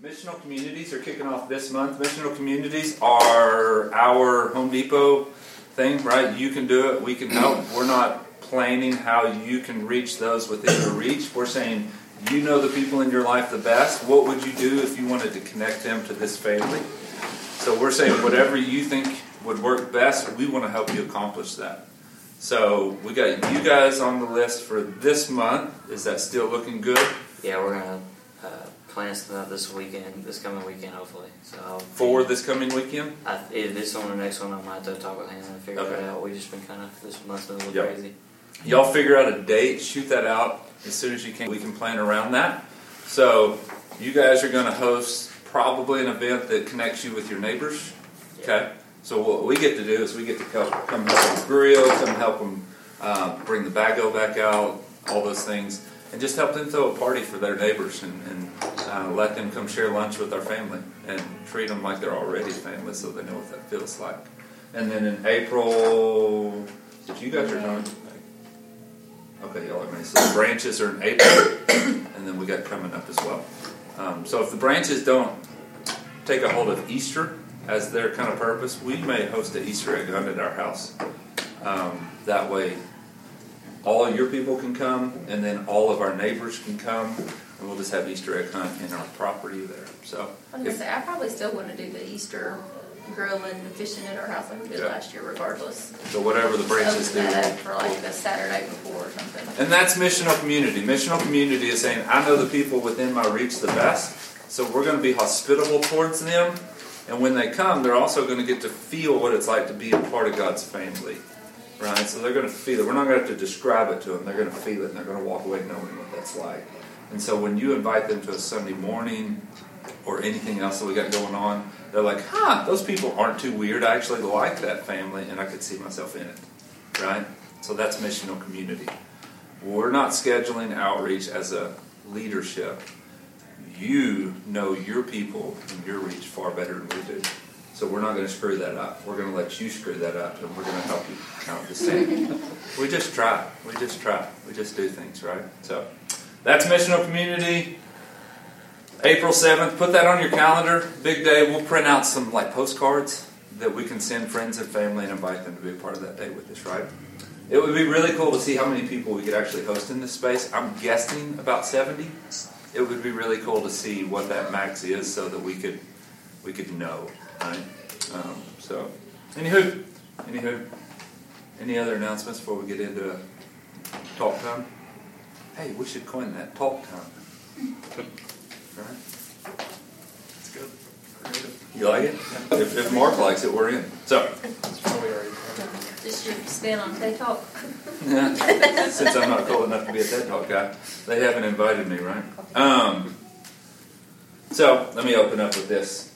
Missional communities are kicking off this month. Missional communities are our Home Depot thing, right? You can do it, we can help. We're not planning how you can reach those within your reach. We're saying you know the people in your life the best. What would you do if you wanted to connect them to this family? So we're saying whatever you think would work best, we want to help you accomplish that. So we got you guys on the list for this month. Is that still looking good? Yeah, we're gonna uh, plan something out this weekend, this coming weekend, hopefully. So For this coming weekend? I, either this one or next one, I might have to talk with Hannah and figure Okay. it out. We just been kind of this month's been a little Yep. crazy. Y'all figure out a date, shoot that out as soon as you can. We can plan around that. So, you guys are going to host probably an event that connects you with your neighbors. Okay? So, what we get to do is we get to come, come help them grill, come help them uh, bring the bago back out, all those things, and just help them throw a party for their neighbors and, and uh, let them come share lunch with our family and treat them like they're already family so they know what that feels like. And then in April, if you guys are going, Okay, y'all are. So the branches are in April, and then we got coming up as well. Um, so if the branches don't take a hold of Easter as their kind of purpose, we may host an Easter egg hunt at our house. Um, that way, all your people can come, and then all of our neighbors can come, and we'll just have Easter egg hunt in our property there. So, I if, say, I probably still want to do the Easter grilling and fishing at our house like we did Yeah. last year, regardless. so whatever the branches do, Open that up we'll- for like the Saturday before or something. And that's missional community. Missional community is saying, I know the people within my reach the best, so we're going to be hospitable towards them. And when they come, they're also going to get to feel what it's like to be a part of God's family. Right? So they're going to feel it. We're not going to have to describe it to them. They're going to feel it and they're going to walk away knowing what that's like. And so when you invite them to a Sunday morning or anything else that we got going on, they're like, huh, those people aren't too weird. I actually like that family and I could see myself in it. Right? So that's missional community. We're not scheduling outreach as a leadership. You know your people and your reach far better than we do. So we're not going to screw that up. We're going to let you screw that up, and we're going to help you count the same. we just try. We just try. We just do things, right? So that's missional community. April 7th, put that on your calendar. Big day. We'll print out some like postcards that we can send friends and family and invite them to be a part of that day with us, right? It would be really cool to see how many people we could actually host in this space. I'm guessing about 70. It would be really cool to see what that max is so that we could we could know, right? Um, so, anywho, anywho, any other announcements before we get into talk time? Hey, we should coin that talk time. Right? It's good. You like it? If, if Mark likes it, we're in. So, It's probably already. Just your spin on TED Talk. since I'm not cool enough to be a TED Talk guy, they haven't invited me, right? Um, so let me open up with this.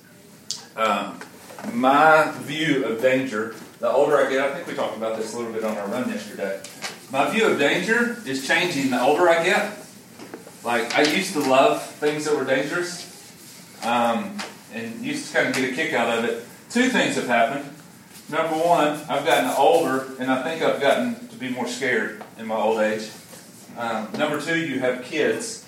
Um, my view of danger. The older I get, I think we talked about this a little bit on our run yesterday. My view of danger is changing the older I get. Like I used to love things that were dangerous, um, and used to kind of get a kick out of it. Two things have happened. Number one, I've gotten older, and I think I've gotten to be more scared in my old age. Um, number two, you have kids,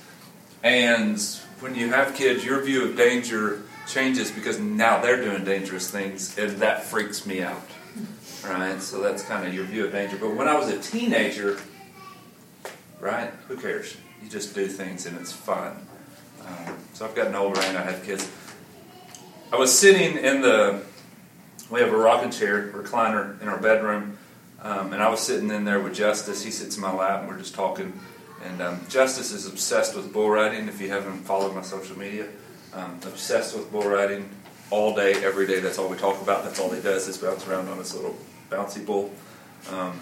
and when you have kids, your view of danger changes because now they're doing dangerous things, and that freaks me out. Right? So that's kind of your view of danger. But when I was a teenager, right? Who cares? You just do things, and it's fun. Um, so I've gotten older, and I have kids. I was sitting in the we have a rocking chair recliner in our bedroom um, and i was sitting in there with justice he sits in my lap and we're just talking and um, justice is obsessed with bull riding if you haven't followed my social media um, obsessed with bull riding all day every day that's all we talk about that's all he does is bounce around on his little bouncy bull um,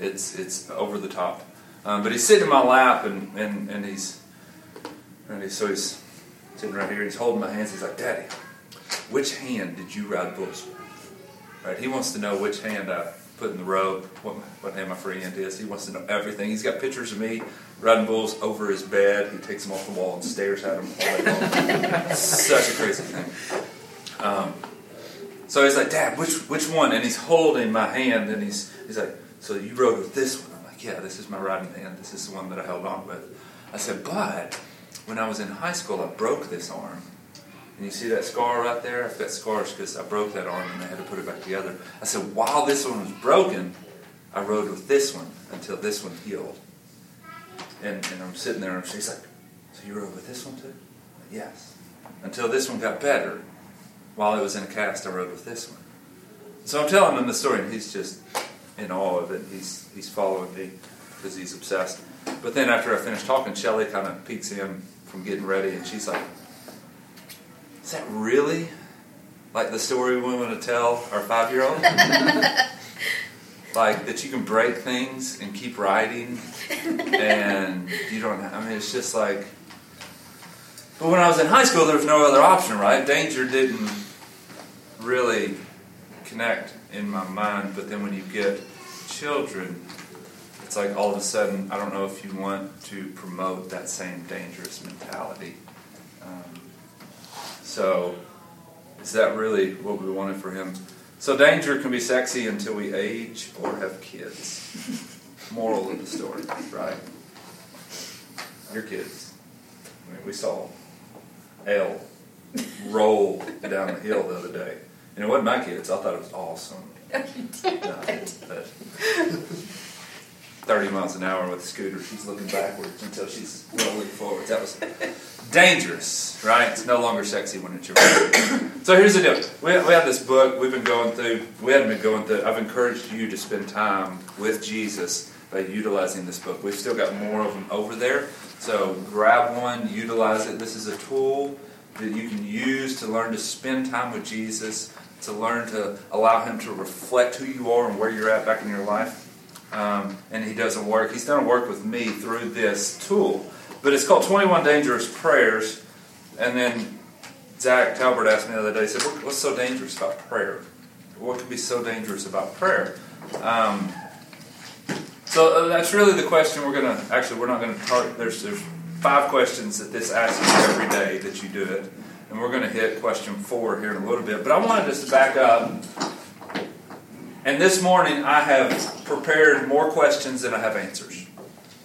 it's it's over the top um, but he's sitting in my lap and, and, and he's and he's, so he's sitting right here he's holding my hands he's like daddy which hand did you ride bulls with Right? He wants to know which hand I put in the robe, what, what hand my free hand is. He wants to know everything. He's got pictures of me riding bulls over his bed. He takes them off the wall and stares at them all day long. Such a crazy thing. Um, so he's like, Dad, which which one? And he's holding my hand, and he's he's like, So you rode with this one? I'm like, Yeah, this is my riding hand. This is the one that I held on with. I said, But when I was in high school, I broke this arm, And you see that scar right there? I've got scars because I broke that arm and I had to put it back together. I said, while this one was broken, I rode with this one until this one healed. And, and I'm sitting there and she's like, So you rode with this one too? Yes. Until this one got better. While it was in a cast, I rode with this one. So I'm telling him the story, and he's just in awe of it. He's, he's following me because he's obsessed. But then after I finish talking, Shelly kind of peeks in from getting ready, and she's like, Is that really like the story we want to tell our five year old? like that you can break things and keep riding, and you don't, have, I mean, it's just like, but when I was in high school, there was no other option, right? Danger didn't really connect in my mind, but then when you get children, it's like all of a sudden, I don't know if you want to promote that same dangerous mentality. Um, so, is that really what we wanted for him? So, danger can be sexy until we age or have kids. Moral of the story, right? Your kids. I mean, we saw L roll down the hill the other day. And it wasn't my kids. I thought it was awesome. No, but 30 miles an hour with a scooter. She's looking backwards until she's rolling forwards. That was dangerous, right? It's no longer sexy when it's your So here's the deal. We, we have this book we've been going through. We haven't been going through. I've encouraged you to spend time with Jesus by utilizing this book. We've still got more of them over there. So grab one, utilize it. This is a tool that you can use to learn to spend time with Jesus, to learn to allow Him to reflect who you are and where you're at back in your life. Um, and He does a work. He's done a work with me through this tool. But it's called 21 Dangerous Prayers. And then Zach Talbert asked me the other day, he said, What's so dangerous about prayer? What could be so dangerous about prayer? Um, so uh, that's really the question we're going to, actually, we're not going to target. There's, there's five questions that this asks you every day that you do it. And we're going to hit question four here in a little bit. But I wanted us to back up. And this morning I have prepared more questions than I have answers.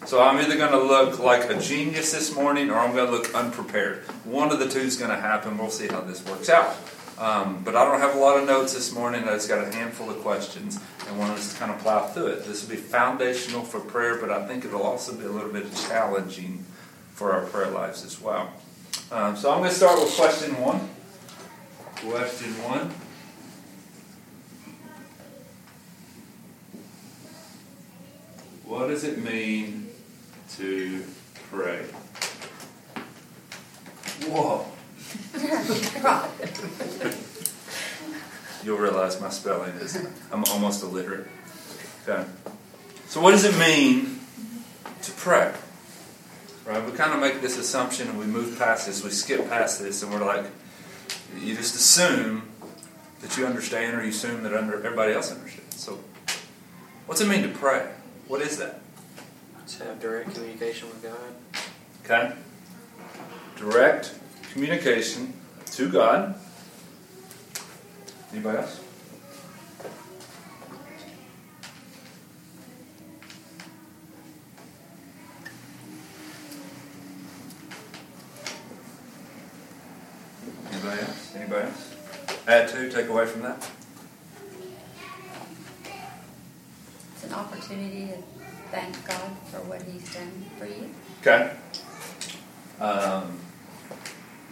So I'm either going to look like a genius this morning or I'm going to look unprepared. One of the two is going to happen. We'll see how this works out. Um, but I don't have a lot of notes this morning. I just got a handful of questions and want us to kind of plow through it. This will be foundational for prayer, but I think it'll also be a little bit challenging for our prayer lives as well. Um, so I'm going to start with question one. Question one. What does it mean to pray? Whoa. You'll realize my spelling is, I'm almost illiterate. Okay. So, what does it mean to pray? Right? We kind of make this assumption and we move past this, we skip past this, and we're like, you just assume that you understand or you assume that under, everybody else understands. So, what's it mean to pray? What is that? To have direct communication with God. Okay? Direct communication to God. Anybody else? Anybody else? Anybody else? Add to, take away from that? It's an opportunity to thank God for what He's done for you. Okay. Um,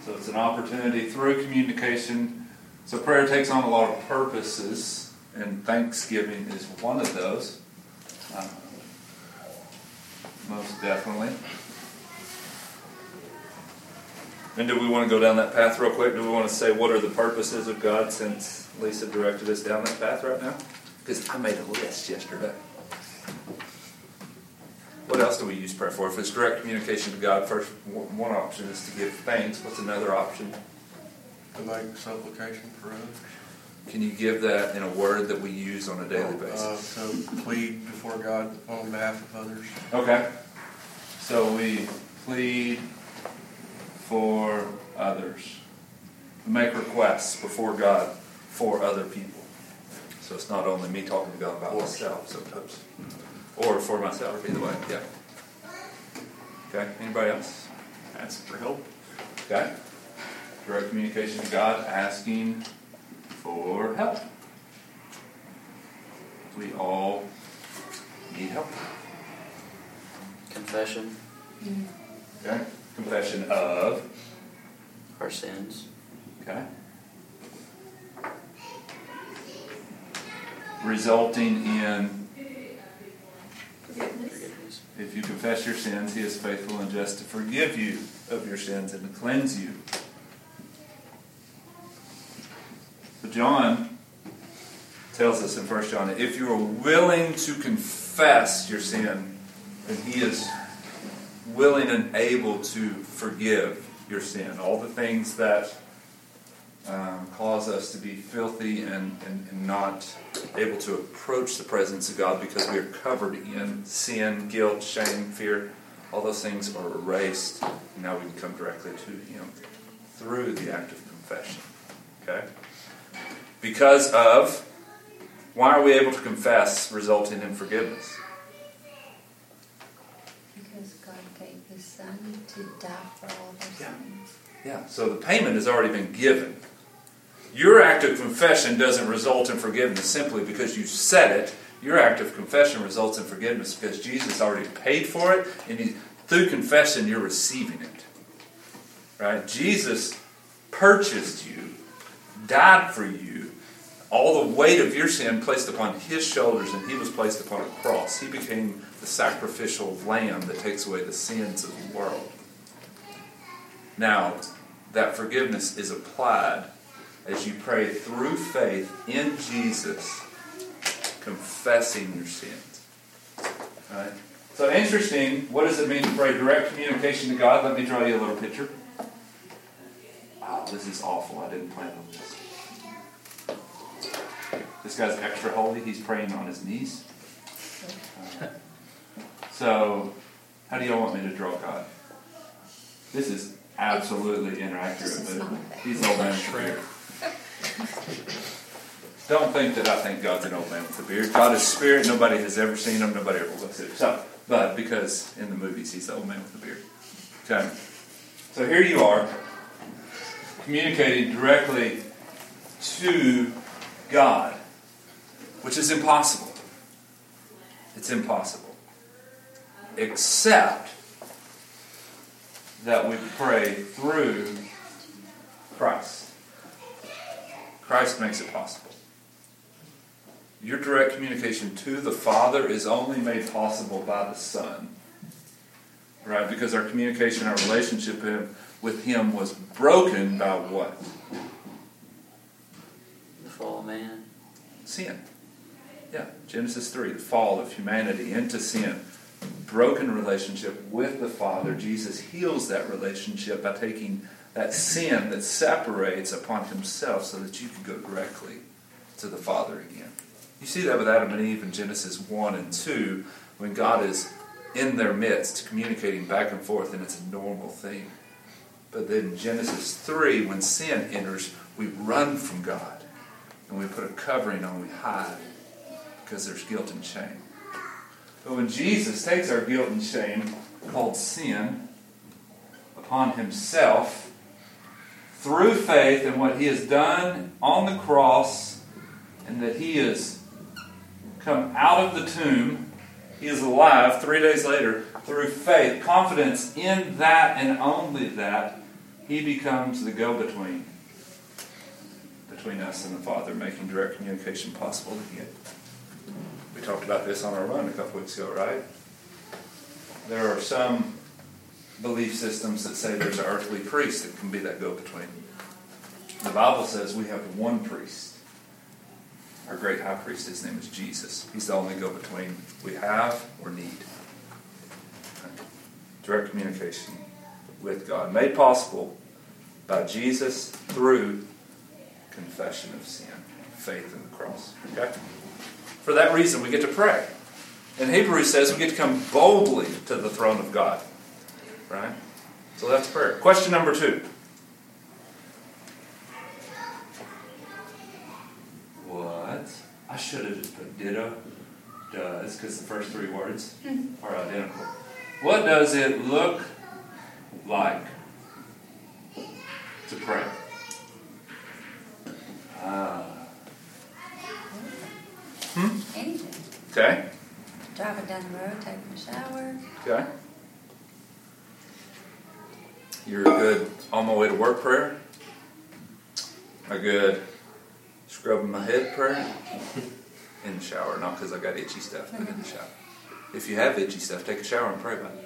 so it's an opportunity through communication. So prayer takes on a lot of purposes, and Thanksgiving is one of those. Uh, most definitely. And do we want to go down that path real quick? Do we want to say what are the purposes of God since Lisa directed us down that path right now? Because I made a list yesterday. What else do we use prayer for? If it's direct communication to God, first one option is to give thanks. What's another option? To make supplication for others. Can you give that in a word that we use on a daily Uh, basis? so plead before God on behalf of others. Okay. So we plead for others. We make requests before God for other people. So it's not only me talking to God about myself sometimes. Or for myself, either way, yeah. Okay, anybody else? Ask for help. Okay. Direct communication to God, asking for help. We all need help. Confession, Okay? Confession of. our sins, Okay? Resulting in, if you confess your sins, He is faithful and just to forgive you of your sins and to cleanse you. But John tells us in 1 John that if you are willing to confess your sin, then He is willing and able to forgive your sin. All the things that um, cause us to be filthy and, and, and not able to approach the presence of God because we are covered in sin, guilt, shame, fear. All those things are erased. And now we can come directly to Him through the act of confession. Okay? Because of, why are we able to confess resulting in forgiveness? Because God gave His Son to die for all of our Yeah. sins. Yeah, so the payment has already been given. Your act of confession doesn't result in forgiveness simply because you said it. Your act of confession results in forgiveness because Jesus already paid for it, and he, through confession, you're receiving it. Right? Jesus purchased you, died for you, all the weight of your sin placed upon his shoulders, and he was placed upon a cross. He became the sacrificial lamb that takes away the sins of the world. Now, that forgiveness is applied as you pray through faith in Jesus, confessing your sins. Right? So interesting. What does it mean to pray direct communication to God? Let me draw you a little picture. Oh, this is awful. I didn't plan on this. This guy's extra holy. He's praying on his knees. Uh, So, how do y'all want me to draw God? This is absolutely inaccurate, but he's old man with a beard. Don't think that I think God's an old man with a beard. God is spirit. Nobody has ever seen him. Nobody ever looks at him. So, but because in the movies he's the old man with a beard. Okay. So here you are, communicating directly to God, which is impossible. It's impossible. Except that we pray through Christ. Christ makes it possible. Your direct communication to the Father is only made possible by the Son. Right? Because our communication, our relationship with Him was broken by what? the fall of man, Sin. Yeah, Genesis 3, the fall of humanity into sin. Broken relationship with the Father. Jesus heals that relationship by taking that sin that separates upon Himself so that you can go directly to the Father again. You see that with Adam and Eve in Genesis 1 and 2 when God is in their midst communicating back and forth, and it's a normal thing. But then Genesis 3, when sin enters, we run from God and we put a covering on, we hide because there's guilt and shame. But when Jesus takes our guilt and shame, called sin, upon himself, through faith in what he has done on the cross, and that he has come out of the tomb, he is alive three days later, through faith, confidence in that and only that, he becomes the go between between us and the Father, making direct communication possible again. We talked about this on our run a couple weeks ago, right? There are some belief systems that say there's an earthly priest that can be that go between. The Bible says we have one priest. Our great high priest, his name is Jesus. He's the only go between we have or need. Direct communication with God, made possible by Jesus through confession of sin, faith in the cross. Okay? For that reason, we get to pray. And Hebrews says we get to come boldly to the throne of God. Right? So that's prayer. Question number two. What? I should have just put ditto does, because the first three words are identical. What does it look like to pray? Ah. Hmm? Anything. Okay. Driving down the road, taking a shower. Okay. You're a good on my way to work prayer. A good scrubbing my head prayer. In the shower, not because I got itchy stuff, but in the shower. If you have itchy stuff, take a shower and pray about it.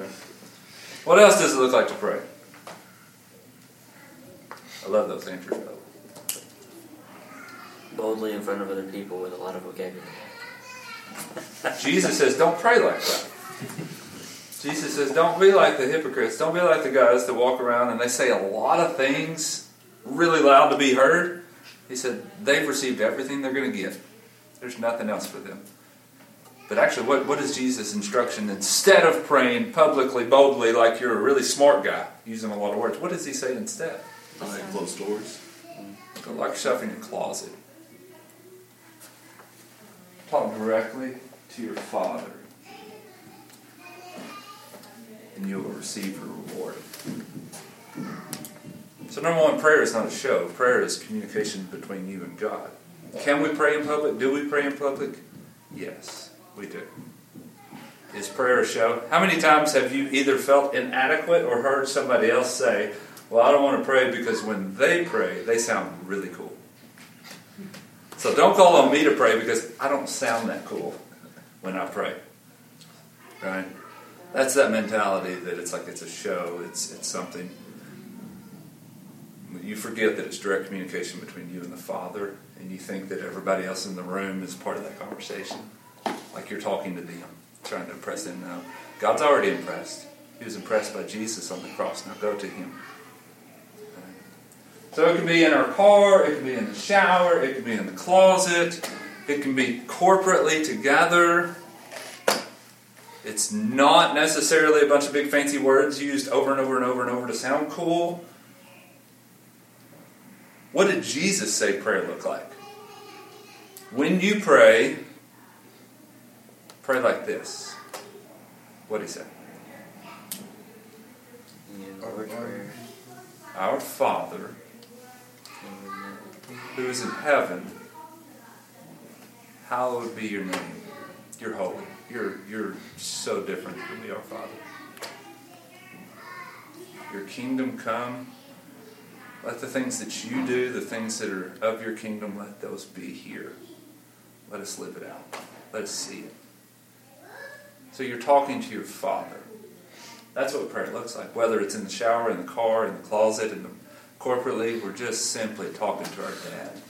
Okay. What else does it look like to pray? I love those answers, though. Boldly in front of other people with a lot of vocabulary. Jesus says, don't pray like that. Jesus says, don't be like the hypocrites. Don't be like the guys that walk around and they say a lot of things really loud to be heard. He said, they've received everything they're going to get. There's nothing else for them. But actually, what, what is Jesus' instruction? Instead of praying publicly, boldly, like you're a really smart guy, using a lot of words, what does he say instead? Behind closed doors. Go lock yourself in your closet. Talk directly to your Father. And you will receive your reward. So, number one, prayer is not a show. Prayer is communication between you and God. Can we pray in public? Do we pray in public? Yes, we do. Is prayer a show? How many times have you either felt inadequate or heard somebody else say, Well, I don't want to pray because when they pray, they sound really cool. So don't call on me to pray because I don't sound that cool when I pray. Right? That's that mentality that it's like it's a show, it's, it's something. You forget that it's direct communication between you and the Father, and you think that everybody else in the room is part of that conversation. Like you're talking to them, trying to impress them now. God's already impressed. He was impressed by Jesus on the cross. Now go to Him. So it can be in our car, it can be in the shower, it can be in the closet, it can be corporately together. It's not necessarily a bunch of big fancy words used over and over and over and over to sound cool. What did Jesus say prayer look like? When you pray, pray like this. What did he say? You know, Lord's Prayer. Our Father, who is in heaven, hallowed be your name. You're holy. You're, you're so different than we are, Father. Your kingdom come. Let the things that you do, the things that are of your kingdom, let those be here. Let us live it out. Let us see it. So you're talking to your Father. That's what prayer looks like. Whether it's in the shower, in the car, in the closet, in the corporately, we're just simply talking to our dad.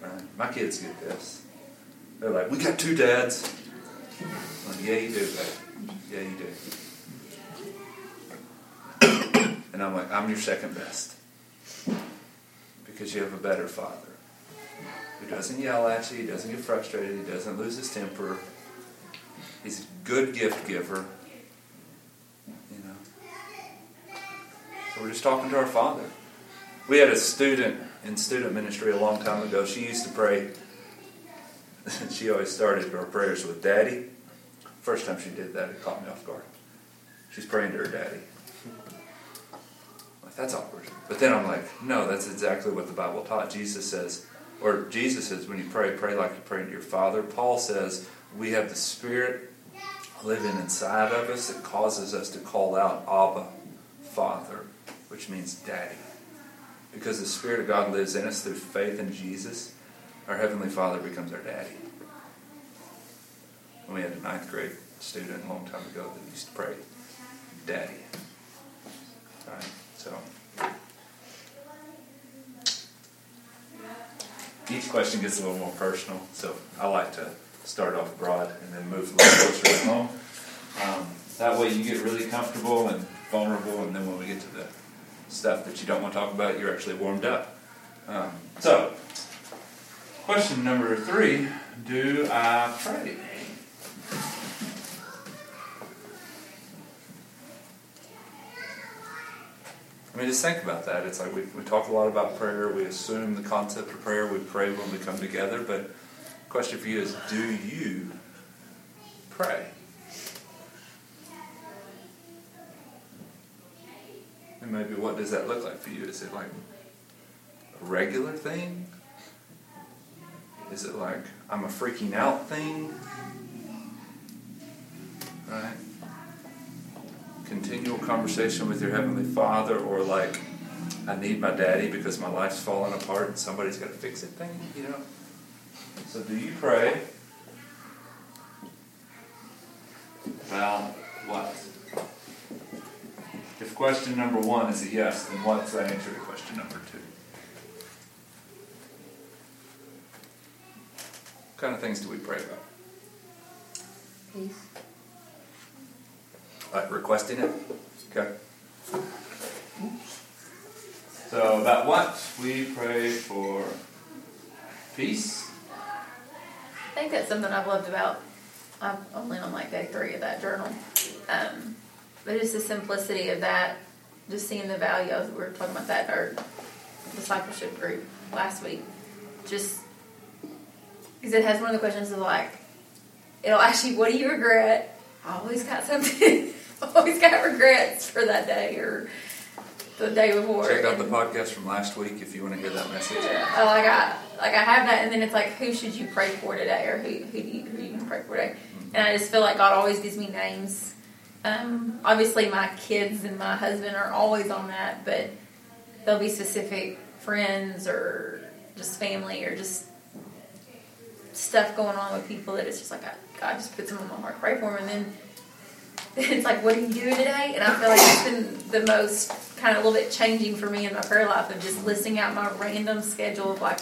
Right? My kids get this. They're like, "We got two dads." Like, yeah, you do, babe. Yeah, you do. And I'm like, I'm your second best because you have a better father who doesn't yell at you, he doesn't get frustrated, he doesn't lose his temper. He's a good gift giver. You know. So we're just talking to our Father. We had a student in student ministry a long time ago. She used to pray. she always started her prayers with Daddy. First time she did that, it caught me off guard. She's praying to her daddy. That's awkward. But then I'm like, no, that's exactly what the Bible taught. Jesus says, or Jesus says, when you pray, pray like you're praying to your Father. Paul says, we have the Spirit living inside of us that causes us to call out Abba, Father, which means Daddy. Because the Spirit of God lives in us through faith in Jesus, our Heavenly Father becomes our Daddy. And we had a ninth grade student a long time ago that used to pray, Daddy. All right, so. Each question gets a little more personal, so I like to start off broad and then move a little closer to home. Um, that way you get really comfortable and vulnerable, and then when we get to the stuff that you don't want to talk about, you're actually warmed up. Um, so, question number three Do I pray? I mean, just think about that. It's like we, we talk a lot about prayer. We assume the concept of prayer. We pray when we come together. But the question for you is do you pray? And maybe what does that look like for you? Is it like a regular thing? Is it like I'm a freaking out thing? Right? Continual conversation with your Heavenly Father, or like I need my daddy because my life's falling apart and somebody's got to fix it thing, you know? So do you pray about what? If question number one is a yes, then what's the answer to question number two? What kind of things do we pray about? Peace. Like requesting it? Okay. So about what? We pray for peace. I think that's something I've loved about. I'm only on like day three of that journal, um, but it's the simplicity of that. Just seeing the value of we were talking about that our discipleship group last week. Just because it has one of the questions of like, it'll ask you, "What do you regret?" I always got something. always got regrets for that day or the day before. Check out the podcast from last week if you want to hear that message. Oh, like I like I have that, and then it's like, who should you pray for today, or who who do you, who you pray for today? And I just feel like God always gives me names. Um, obviously, my kids and my husband are always on that, but there'll be specific friends or just family or just stuff going on with people that it's just like I, God just puts them on my heart, pray for them, and then it's like, what are you doing today? And I feel like it's been the most kind of a little bit changing for me in my prayer life of just listing out my random schedule of like,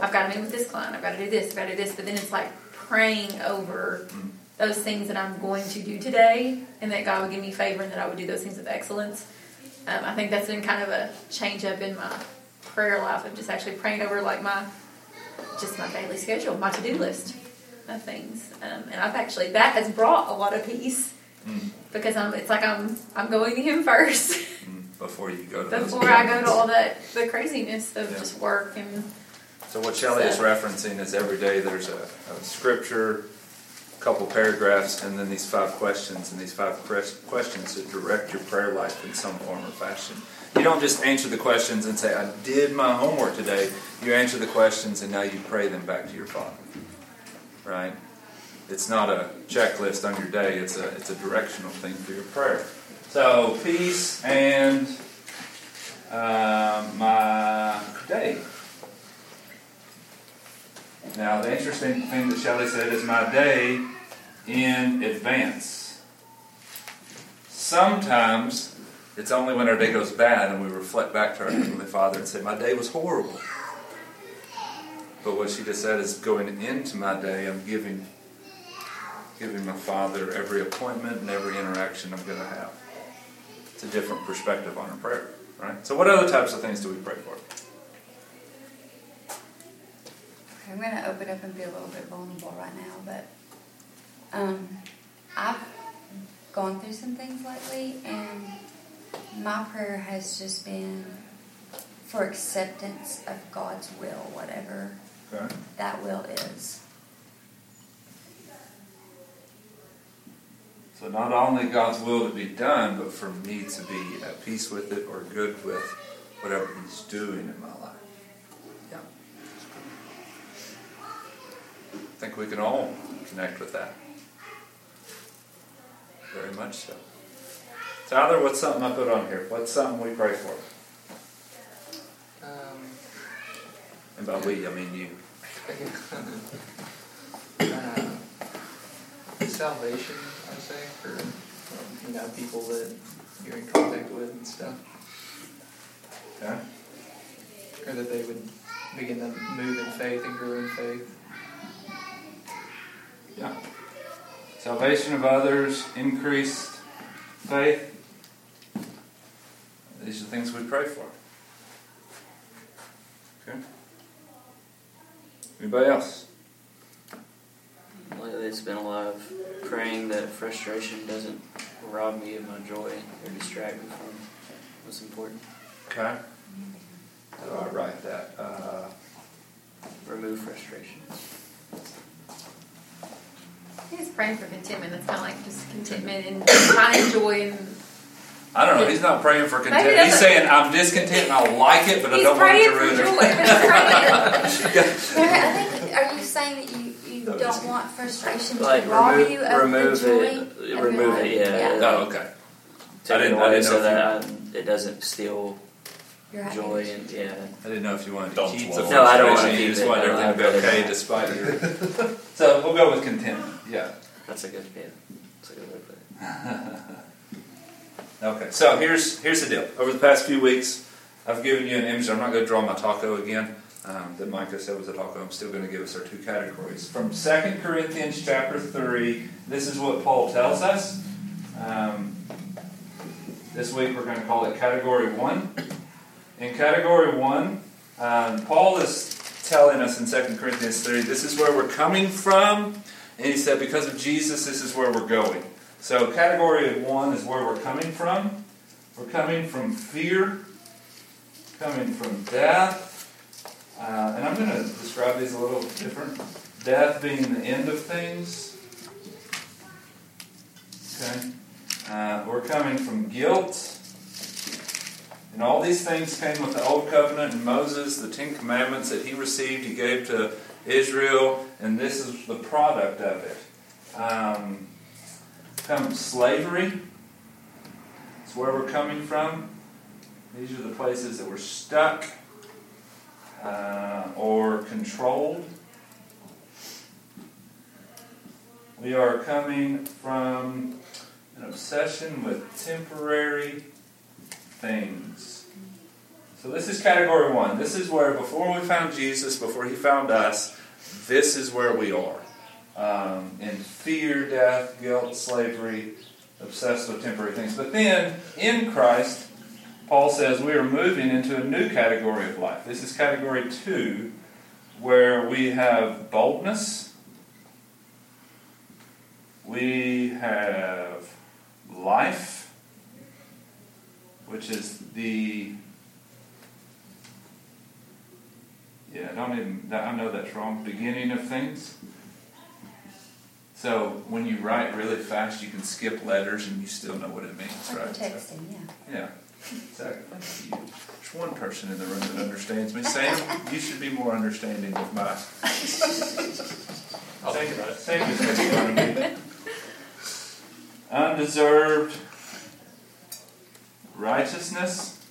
I've got to meet with this client, I've got to do this, I've got to do this, but then it's like praying over those things that I'm going to do today and that God would give me favor and that I would do those things with excellence. Um, I think that's been kind of a change up in my prayer life of just actually praying over like my just my daily schedule, my to do list of things. Um, and I've actually that has brought a lot of peace Mm, because I'm it's like I'm I'm going to him first mm, Before you go to before I go to all that the craziness of Yeah. just work and So what Shelley is referencing is every day there's a, a scripture, a couple paragraphs, and then these five questions, and these five questions that direct your prayer life in some form or fashion. You don't just answer the questions and say, I did my homework today. You answer the questions and now you pray them back to your Father. Right? It's not a checklist on your day, it's a, it's a directional thing for your prayer. So, peace and um, my day. Now, the interesting thing that Shelley said is my day in advance. Sometimes it's only when our day goes bad and we reflect back to our Heavenly Father and say, My day was horrible. But what she just said is going into my day, I'm giving giving my Father every appointment and every interaction I'm going to have. It's a different perspective on our prayer, right? So, what other types of things do we pray for? I'm going to open up and be a little bit vulnerable right now, but um, I've gone through some things lately, and my prayer has just been for acceptance of God's will, whatever Okay. that will is. So not only God's will to be done, but for me to be at peace with it or good with whatever He's doing in my life. Yeah. I think we can all connect with that. Very much so. Tyler, what's something I put on here? What's something we pray for? Um, And by we, I mean you. uh, salvation, I would say, for um, you know people that you're in contact with and stuff, Okay? or that they would begin to move in faith and grow in faith. Yeah. Salvation of others, increased faith. These are things we pray for. Okay. Anybody else? Lately, it's been a lot of praying that frustration doesn't rob me of my joy or distract me from what's important. Okay. How do I write that? Uh, Remove frustration. He's praying for contentment. That's kind of like just contentment and finding joy in I don't know. He's not praying for Maybe content. He's saying, I'm discontent and I like it, but I don't want it praying to for ruin joy. it. He's praying. Mary, I think, are you saying that you, you don't want frustration to Like rob remove, you of remove the joy? it, of remove life? it. Yeah. Oh, okay. Take I didn't- it I didn't know so if that I, it doesn't steal Your joy happiness. and yeah. I didn't know if you wanted to Don't keep the swallow No, I don't wanna frustration. You just it. want No, everything to be okay not. despite your. so we'll go with contentment. Yeah. That's a good yeah. That's a good way to put it. Okay, so here's here's the deal. Over the past few weeks, I've given you an image. I'm not going to draw my taco again. Um, that Micah said was a taco. I'm still going to give us our two categories. From 2 Corinthians chapter 3, this is what Paul tells us. Um, this week we're going to call it category 1. In category 1, um, Paul is telling us in 2 Corinthians 3, this is where we're coming from. And he said, because of Jesus, this is where we're going. So, category one is where we're coming from. We're coming from fear, coming from death. Uh, and I'm going to describe these a little different. Death being the end of things. Okay. Uh, we're coming from guilt. And all these things came with the Old Covenant and Moses, the Ten Commandments that he received, he gave to Israel, and this is the product of it. Um, comes slavery. It's where we're coming from. These are the places that we're stuck uh, or controlled. We are coming from an obsession with temporary things. So, this is category one. This is where, before we found Jesus, before he found us, this is where we are um, in fear, death, guilt, slavery, obsessed with temporary things. But then, in Christ, Paul says we are moving into a new category of life. This is category two, where we have boldness, we have life, which is the yeah, I don't even I know that's wrong. Beginning of things. So when you write really fast, you can skip letters and you still know what it means, Like right? texting, yeah. Yeah, exactly. There's one person in the room that understands me. Sam, you should be more understanding of my. I'll think about it. Sam is making fun of me. Undeserved righteousness.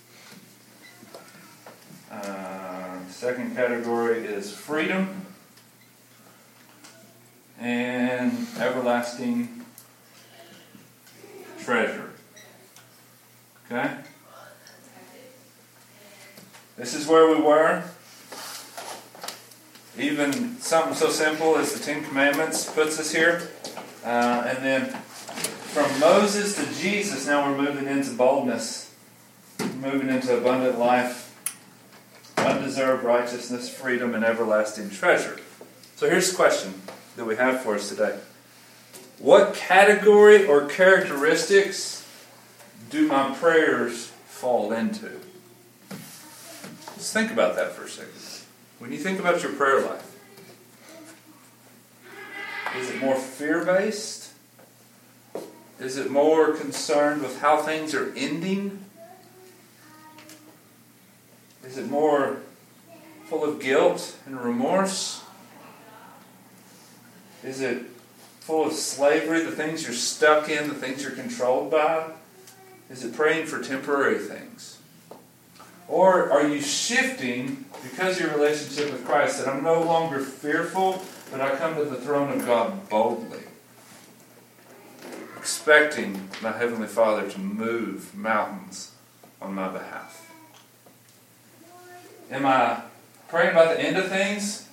Uh, second category is freedom and everlasting treasure. Okay? This is where we were. Even something so simple as the Ten Commandments puts us here. Uh, and then from Moses to Jesus, now we're moving into boldness, moving into abundant life, undeserved righteousness, freedom, and everlasting treasure. So here's the question that we have for us today What category or characteristics do my prayers fall into? Let's think about that for a second. When you think about your prayer life, is it more fear based? Is it more concerned with how things are ending? Is it more full of guilt and remorse? Is it full of slavery, the things you're stuck in, the things you're controlled by? Is it praying for temporary things? Or are you shifting because your relationship with Christ that I'm no longer fearful, but I come to the throne of God boldly? expecting my Heavenly Father to move mountains on my behalf? Am I praying about the end of things?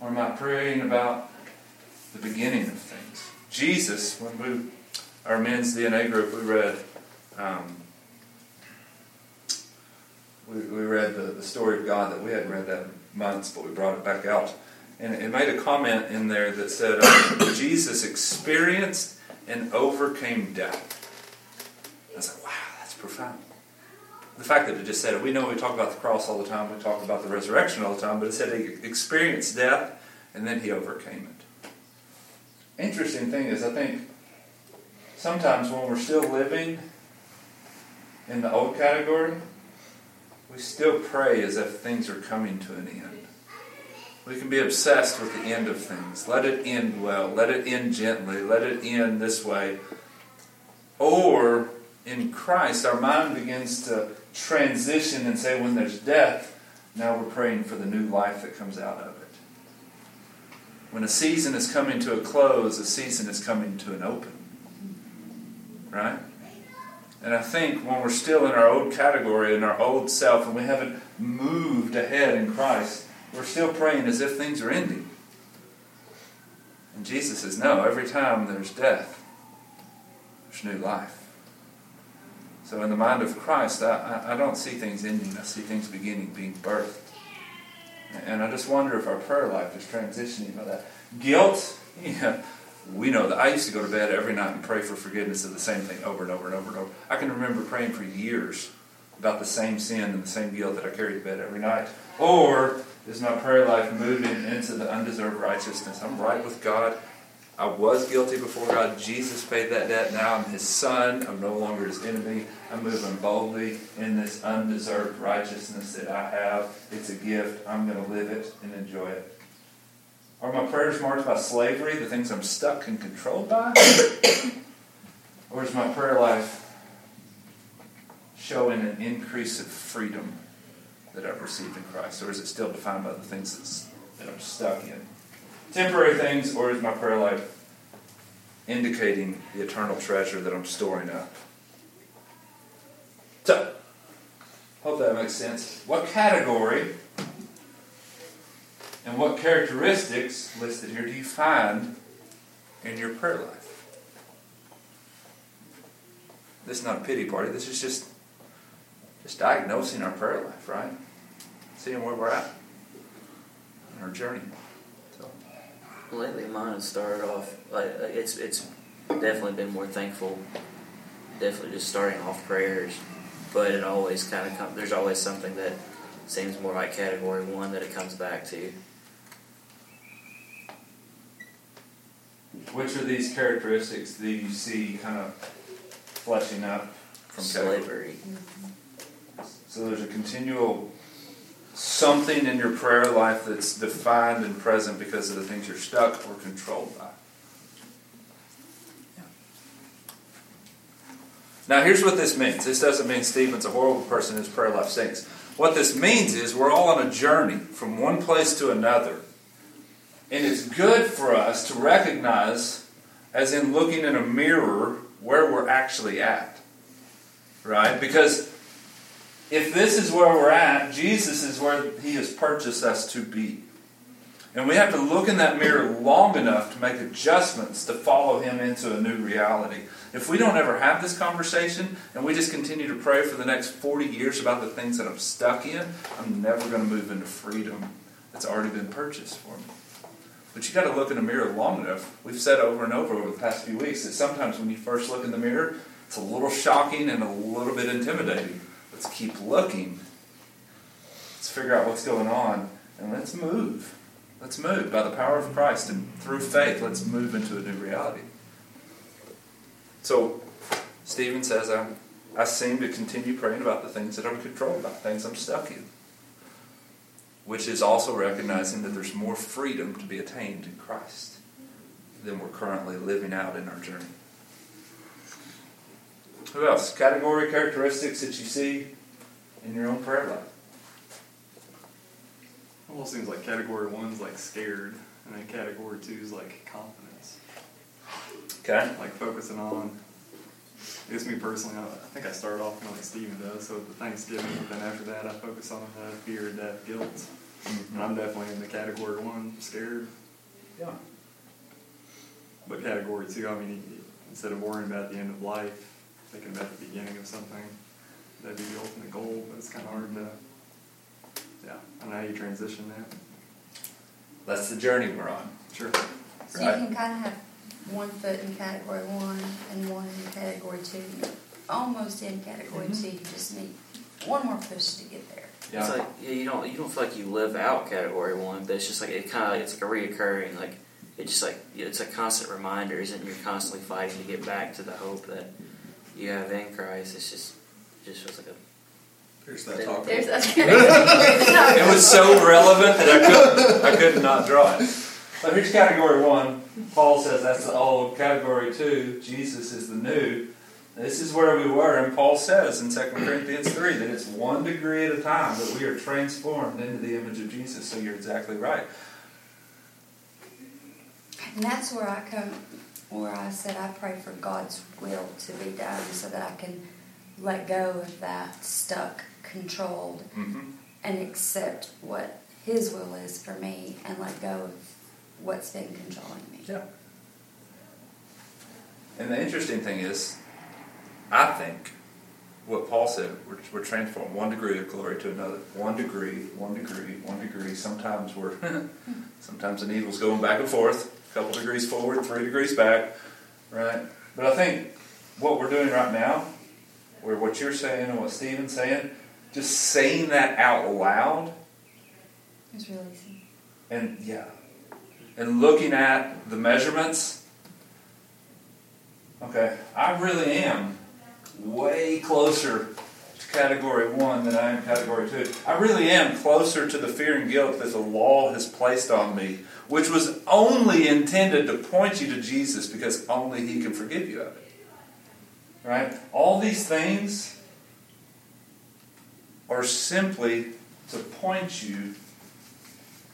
Or am I praying about the beginning of things? Jesus, when we, our men's DNA group, we read, um, we, we read the, the story of God that we hadn't read that months, but we brought it back out. And it made a comment in there that said, uh, Jesus experienced and overcame death. I was like, wow, that's profound. The fact that it just said it, we know we talk about the cross all the time, we talk about the resurrection all the time, but it said he experienced death and then he overcame it. Interesting thing is, I think sometimes when we're still living in the old category, we still pray as if things are coming to an end. We can be obsessed with the end of things. Let it end well. Let it end gently. Let it end this way. Or in Christ, our mind begins to transition and say, when there's death, now we're praying for the new life that comes out of it. When a season is coming to a close, a season is coming to an open. Right? And I think when we're still in our old category, in our old self, and we haven't moved ahead in Christ, we're still praying as if things are ending. And Jesus says, no, every time there's death, there's new life. So in the mind of Christ, I, I, I don't see things ending. I see things beginning, being birthed. And I just wonder if our prayer life is transitioning by that. Guilt, yeah, we know that I used to go to bed every night and pray for forgiveness of the same thing over and over and over and over. I can remember praying for years about the same sin and the same guilt that I carried to bed every night. Or is my prayer life moving into the undeserved righteousness? I'm right with God. I was guilty before God. Jesus paid that debt. Now I'm his son. I'm no longer his enemy. I'm moving boldly in this undeserved righteousness that I have. It's a gift. I'm going to live it and enjoy it. Are my prayers marked by slavery, the things I'm stuck and controlled by? or is my prayer life showing an increase of freedom that I've received in Christ? Or is it still defined by the things that I'm stuck in? Temporary things, or is my prayer life indicating the eternal treasure that I'm storing up? So, hope that makes sense. What category and what characteristics listed here do you find in your prayer life? This is not a pity party. This is just just diagnosing our prayer life, right? Seeing where we're at in our journey. So. Lately, mine has started off like it's it's definitely been more thankful. Definitely just starting off prayers, but it always kind of comes. There's always something that seems more like category one that it comes back to. Which of these characteristics do you see kind of fleshing up from? Slavery. Mm-hmm. So there's a continual something in your prayer life that's defined and present because of the things you're stuck or controlled by. Now, here's what this means. This doesn't mean Stephen's a horrible person his prayer life stinks. What this means is we're all on a journey from one place to another. And it's good for us to recognize, as in looking in a mirror, where we're actually at. Right? Because if this is where we're at, Jesus is where He has purchased us to be. And we have to look in that mirror long enough to make adjustments to follow Him into a new reality. If we don't ever have this conversation and we just continue to pray for the next 40 years about the things that I'm stuck in, I'm never going to move into freedom that's already been purchased for me. But you got to look in the mirror long enough. We've said over and over over the past few weeks that sometimes when you first look in the mirror, it's a little shocking and a little bit intimidating. Let's keep looking. Let's figure out what's going on and let's move. Let's move by the power of Christ and through faith. Let's move into a new reality. So, Stephen says, I, I seem to continue praying about the things that I'm controlled by, things I'm stuck in. Which is also recognizing that there's more freedom to be attained in Christ than we're currently living out in our journey. Who else? Category characteristics that you see in your own prayer life. Almost seems like category one's like scared, and then category two's like confidence. Okay. Like focusing on. I guess me personally, I I think I started off kind of like Steven does. So the Thanksgiving, but then after that, I focus on uh, fear, death, guilt. And I'm definitely in the category one, scared. Yeah. But category two, I mean, instead of worrying about the end of life, thinking about the beginning of something, that'd be the ultimate goal. But it's kind of hard to. Yeah, I know how you transition that. That's the journey we're on. Sure. So Right. you can kind of have one foot in category one and one in category two. You're almost in category Mhm. two. You just need one more push to get there. Yeah. It's like yeah, you don't you don't feel like you live out category one, but it's just like it kind of it's like a reoccurring like it's just like it's a constant reminder, isn't it? You're constantly fighting to get back to the hope that you have in Christ. It's just just feels like a Here's that talk. There's a, It was so relevant that I could I could not draw it. So here's category one. Paul says that's the old. Category two, Jesus is the new. This is where we were, and Paul says in 2 Corinthians 3 that it's one degree at a time that we are transformed into the image of Jesus. So you're exactly right. And that's where I come, where I said I pray for God's will to be done so that I can let go of that stuck, controlled, Mm-hmm. and accept what His will is for me and let go of what's been controlling me. Yeah. And the interesting thing is, I think what Paul said, we're, we're transformed one degree of glory to another. One degree, one degree, one degree. Sometimes we're, sometimes the needle's going back and forth, a couple degrees forward, three degrees back, right? But I think what we're doing right now, where what you're saying and what Stephen's saying, just saying that out loud It's releasing. and yeah, and looking at the measurements, okay, I really am way closer to category one than I am category two. I really am closer to the fear and guilt that the law has placed on me, which was only intended to point you to Jesus because only He can forgive you of it. Right? All these things are simply to point you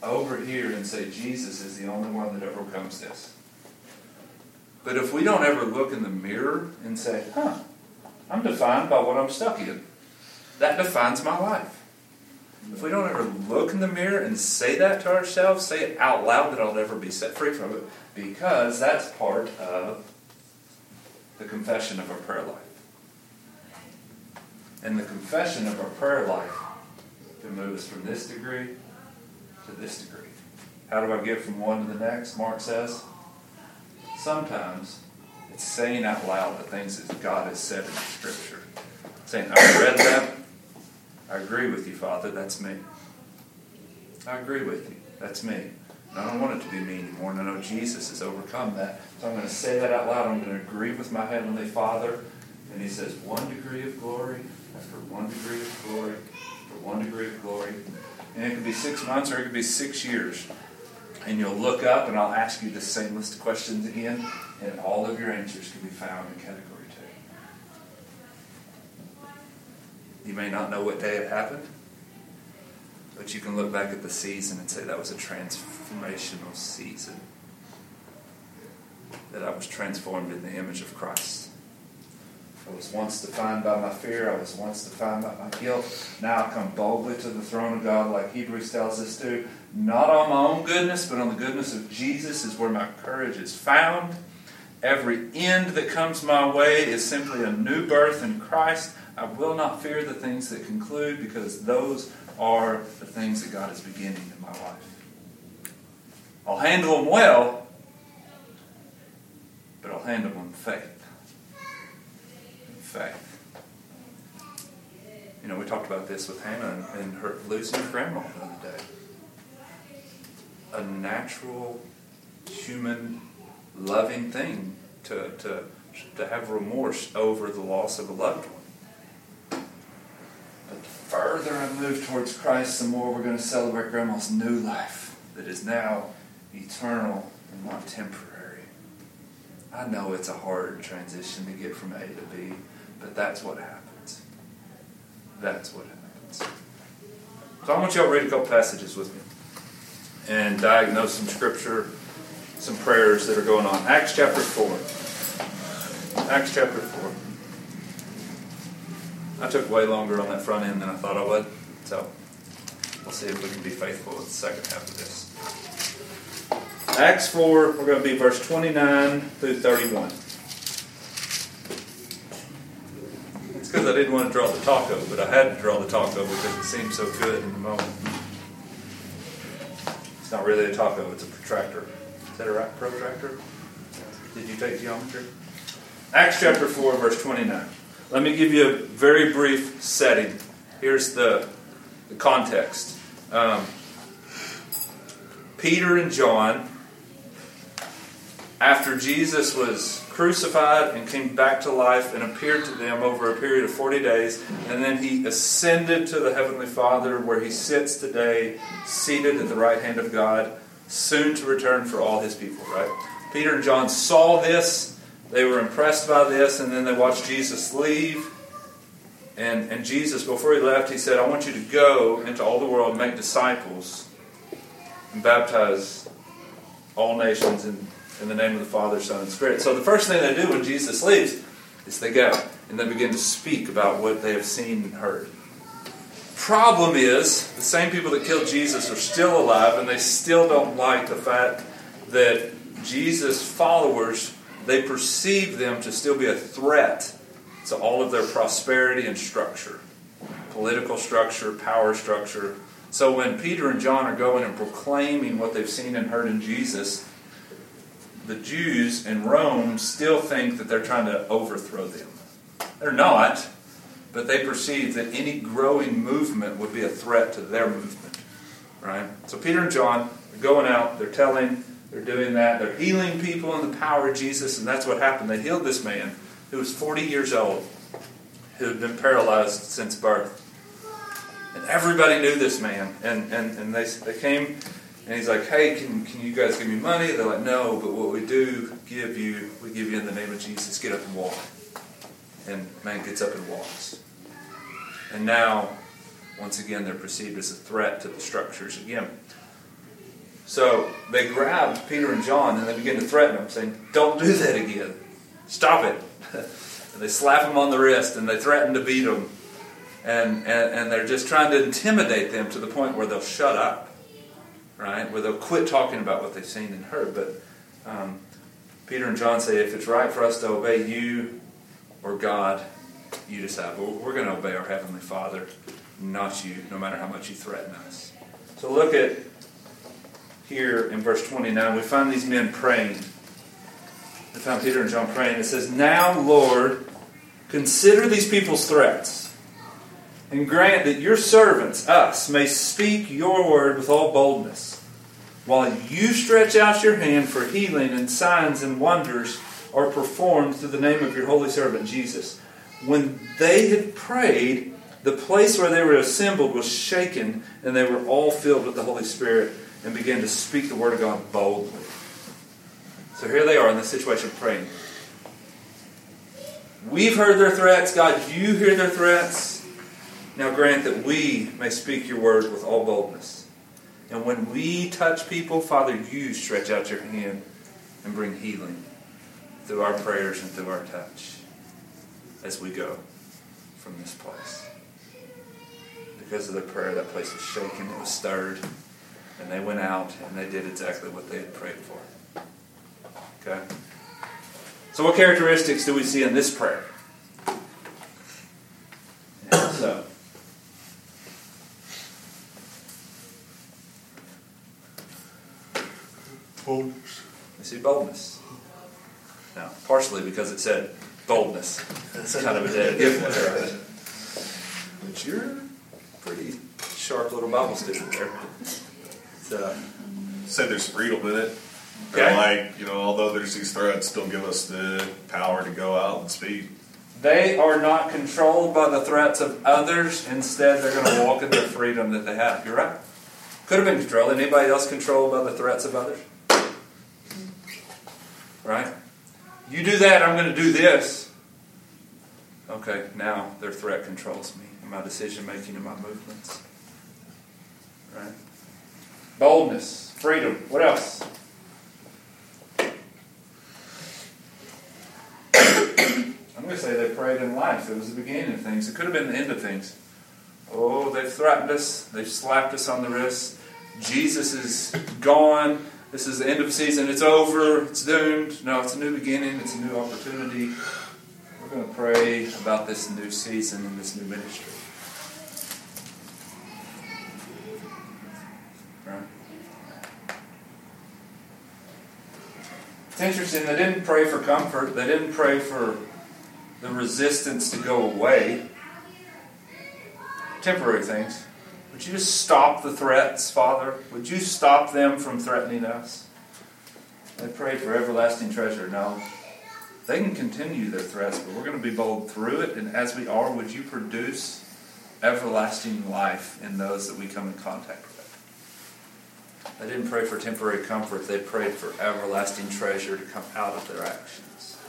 over here and say Jesus is the only one that overcomes this. But if we don't ever look in the mirror and say, huh, I'm defined by what I'm stuck in, that defines my life. If we don't ever look in the mirror and say that to ourselves, say it out loud that I'll never be set free from it, because that's part of the confession of our prayer life. And the confession of our prayer life can move us from this degree to this degree. How do I get from one to the next? Mark says. Sometimes it's saying out loud the things that God has said in Scripture. Saying, I read that. I agree with you, Father. That's me. I agree with you. That's me. And I don't want it to be me anymore. And I know Jesus has overcome that. So I'm going to say that out loud. I'm going to agree with my Heavenly Father. And He says, one degree of glory after one degree of glory after one degree of glory. And it could be six months or it could be six years. And you'll look up and I'll ask you the same list of questions again, and all of your answers can be found in category two. You may not know what day it happened, but you can look back at the season and say that was a transformational season. That I was transformed in the image of Christ. I was once defined by my fear. I was once defined by my guilt. Now I come boldly to the throne of God, like Hebrews tells us to. Not on my own goodness, but on the goodness of Jesus is where my courage is found. Every end that comes my way is simply a new birth in Christ. I will not fear the things that conclude because those are the things that God is beginning in my life. I'll handle them well, but I'll handle them in faith faith. You know, we talked about this with Hannah and her losing her grandma the other day. A natural, human, loving thing to, to, to have remorse over the loss of a loved one. But the further I move towards Christ, the more we're going to celebrate grandma's new life that is now eternal and not temporary. I know it's a hard transition to get from A to B, but that's what happens. That's what happens. So I want y'all to read a couple passages with me and diagnose some scripture, some prayers that are going on. Acts chapter 4. Acts chapter 4. I took way longer on that front end than I thought I would, so we'll see if we can be faithful with the second half of this. Acts 4, we're going to be verse 29 through 31. Because I didn't want to draw the taco, but I had to draw the taco because it seemed so good in the moment. It's not really a taco, it's a protractor. Is that a right protractor? Did you take geometry? Acts chapter 4, verse 29. Let me give you a very brief setting. Here's the, the context. Um, Peter and John after Jesus was crucified and came back to life and appeared to them over a period of 40 days, and then he ascended to the Heavenly Father where he sits today, seated at the right hand of God, soon to return for all his people, right? Peter and John saw this, they were impressed by this, and then they watched Jesus leave. And, and Jesus, before he left, he said, I want you to go into all the world, make disciples, and baptize all nations in, in the name of the Father, Son, and Spirit. So the first thing they do when Jesus leaves is they go and they begin to speak about what they have seen and heard. Problem is, the same people that killed Jesus are still alive, and they still don't like the fact that Jesus' followers, they perceive them to still be a threat to all of their prosperity and structure political structure, power structure. So when Peter and John are going and proclaiming what they've seen and heard in Jesus, the Jews in Rome still think that they're trying to overthrow them. They're not, but they perceive that any growing movement would be a threat to their movement. Right? So Peter and John are going out, they're telling, they're doing that, they're healing people in the power of Jesus, and that's what happened. They healed this man who was 40 years old, who had been paralyzed since birth. And everybody knew this man. And, and, and they, they came, and he's like, hey, can, can you guys give me money? They're like, no, but what we do give you, we give you in the name of Jesus, get up and walk. And man gets up and walks. And now, once again, they're perceived as a threat to the structures again. So they grabbed Peter and John and they begin to threaten them, saying, Don't do that again. Stop it. and they slap them on the wrist and they threaten to beat them. And, and, and they're just trying to intimidate them to the point where they'll shut up, right? Where they'll quit talking about what they've seen and heard. But um, Peter and John say, if it's right for us to obey you or God, you decide. But we're going to obey our Heavenly Father, not you, no matter how much you threaten us. So look at here in verse 29. We find these men praying. We found Peter and John praying. It says, Now, Lord, consider these people's threats and grant that your servants, us, may speak your word with all boldness, while you stretch out your hand for healing and signs and wonders are performed through the name of your holy servant Jesus. When they had prayed, the place where they were assembled was shaken, and they were all filled with the Holy Spirit and began to speak the word of God boldly. So here they are in this situation praying. We've heard their threats. God, you hear their threats. Now grant that we may speak your word with all boldness. And when we touch people, Father, you stretch out your hand and bring healing through our prayers and through our touch as we go from this place. Because of the prayer, that place was shaken, it was stirred, and they went out and they did exactly what they had prayed for. Okay? So, what characteristics do we see in this prayer? And so, Boldness. see boldness. Now, partially because it said boldness. That's kind of a dead giveaway, right? But you're a pretty sharp little Bible student there. So, Say there's freedom in it. Okay. Like, you know, although there's these threats, still give us the power to go out and speak. They are not controlled by the threats of others. Instead, they're going to walk in the freedom that they have. You're right. Could have been controlled. Anybody else controlled by the threats of others? Right? You do that, I'm going to do this. Okay, now their threat controls me and my decision making and my movements. Right? Boldness, freedom. What else? I'm going to say they prayed in life. It was the beginning of things. It could have been the end of things. Oh, they've threatened us. They've slapped us on the wrist. Jesus is gone. This is the end of the season. It's over. It's doomed. No, it's a new beginning. It's a new opportunity. We're going to pray about this new season and this new ministry. Right? It's interesting. They didn't pray for comfort. They didn't pray for the resistance to go away. Temporary things. Would you just stop the threats, Father? Would you stop them from threatening us? They prayed for everlasting treasure. No. They can continue their threats, but we're going to be bold through it. And as we are, would you produce everlasting life in those that we come in contact with? They didn't pray for temporary comfort, they prayed for everlasting treasure to come out of their actions.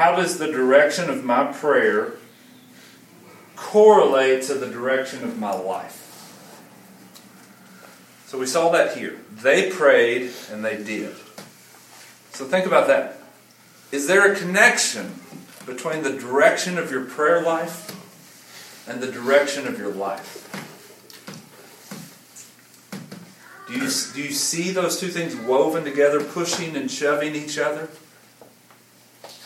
How does the direction of my prayer correlate to the direction of my life? So we saw that here. They prayed and they did. So think about that. Is there a connection between the direction of your prayer life and the direction of your life? Do you, do you see those two things woven together, pushing and shoving each other?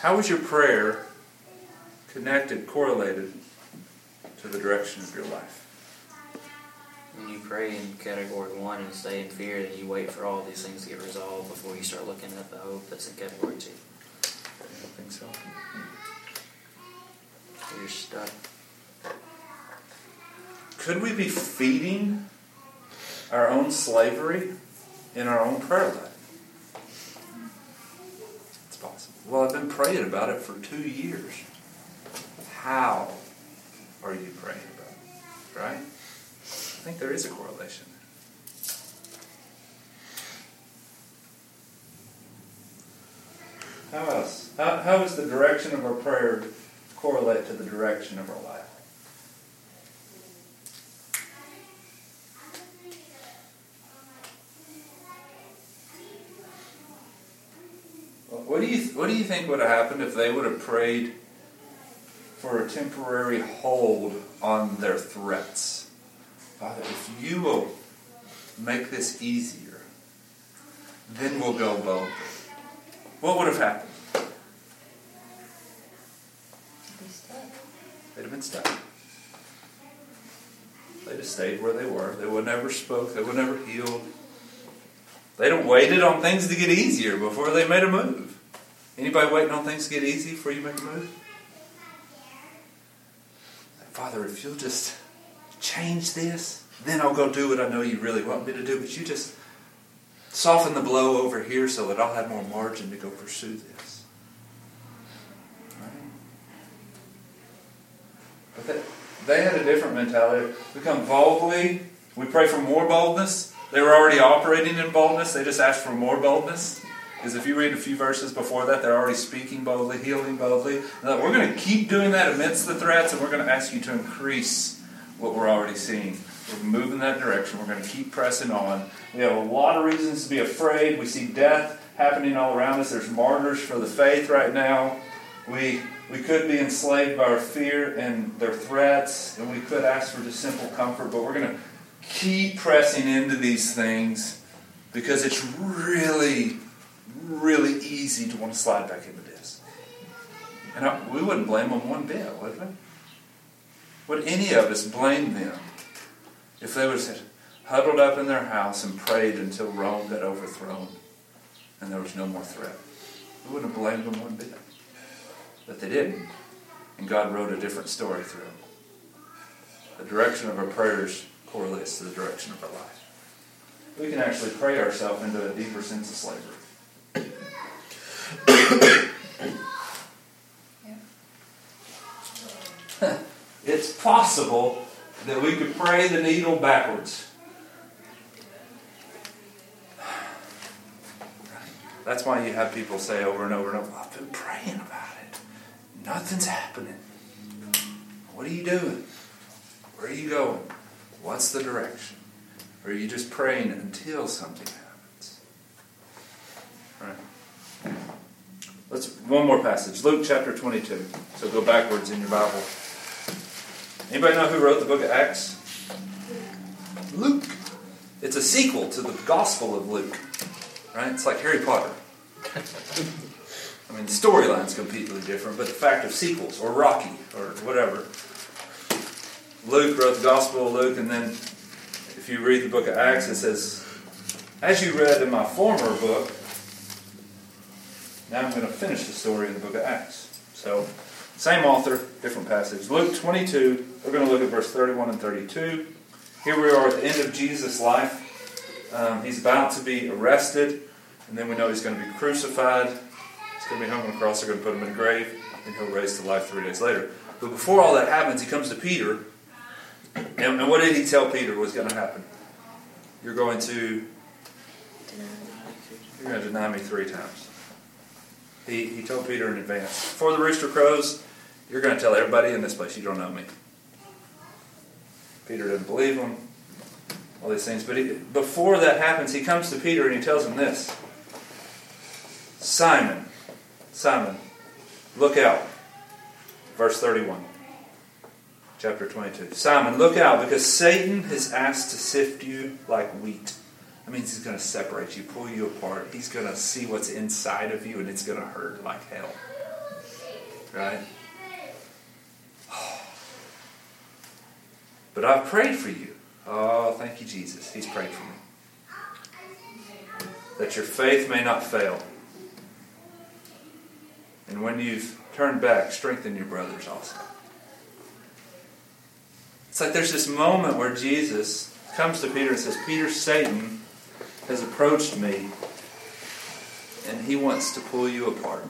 How is your prayer connected, correlated to the direction of your life? When you pray in category one and stay in fear, then you wait for all these things to get resolved before you start looking at the hope that's in category two. I don't think so. You're stuck. Could we be feeding our own slavery in our own prayer life? It's possible. Well, I've been praying about it for two years. How are you praying about it? Right? I think there is a correlation. How else? How, how does the direction of our prayer correlate to the direction of our life? What do you What do you think would have happened if they would have prayed for a temporary hold on their threats? Father, if you will make this easier, then we'll go boldly. What would have happened? They'd be stuck. They'd have been stuck. They'd have stayed where they were. They would never spoke. They would never healed. They'd have waited on things to get easier before they made a move. Anybody waiting on things to get easy before you make a move? Father, if you'll just change this, then I'll go do what I know you really want me to do. But you just soften the blow over here so that I'll have more margin to go pursue this. Right? But they, they had a different mentality. We come boldly. We pray for more boldness. They were already operating in boldness. They just asked for more boldness. Because if you read a few verses before that, they're already speaking boldly, healing boldly. We're going to keep doing that amidst the threats, and we're going to ask you to increase what we're already seeing. We're moving that direction. We're going to keep pressing on. We have a lot of reasons to be afraid. We see death happening all around us. There's martyrs for the faith right now. We we could be enslaved by our fear and their threats, and we could ask for just simple comfort, but we're going to keep pressing into these things because it's really, really easy to want to slide back into this. And I, we wouldn't blame them one bit, would we? Would any of us blame them if they would have huddled up in their house and prayed until Rome got overthrown and there was no more threat? We wouldn't have blamed them one bit. But they didn't. And God wrote a different story through them. The direction of our prayers correlates to the direction of our life. We can actually pray ourselves into a deeper sense of slavery. it's possible that we could pray the needle backwards. That's why you have people say over and over and over, I've been praying about it. Nothing's happening. What are you doing? Where are you going? What's the direction? Or are you just praying until something happens? Right. Let's one more passage. Luke chapter 22. So go backwards in your Bible. Anybody know who wrote the book of Acts? Luke. It's a sequel to the Gospel of Luke. Right? It's like Harry Potter. I mean, the storyline's completely different, but the fact of sequels, or Rocky, or whatever. Luke wrote the Gospel of Luke, and then if you read the book of Acts, it says, As you read in my former book, now I'm going to finish the story in the book of Acts. So, same author, different passage. Luke 22, we're going to look at verse 31 and 32. here we are at the end of Jesus' life. Um, he's about to be arrested, and then we know he's going to be crucified. He's going to be hung on a cross. They're going to put him in a grave, and he'll raise to life three days later. But before all that happens, he comes to Peter, and, and what did he tell Peter was going to happen? You're going to you're going to deny me three times. He, he told Peter in advance. Before the rooster crows, you're going to tell everybody in this place you don't know me. Peter didn't believe him, all these things. But he, before that happens, he comes to Peter and he tells him this Simon, Simon, look out. Verse 31, chapter 22. Simon, look out, because Satan has asked to sift you like wheat. That means he's going to separate you, pull you apart. He's going to see what's inside of you, and it's going to hurt like hell. Right? But I've prayed for you. Oh, thank you, Jesus. He's prayed for me. That your faith may not fail. And when you've turned back, strengthen your brothers also. It's like there's this moment where Jesus comes to Peter and says, Peter, Satan has approached me and he wants to pull you apart.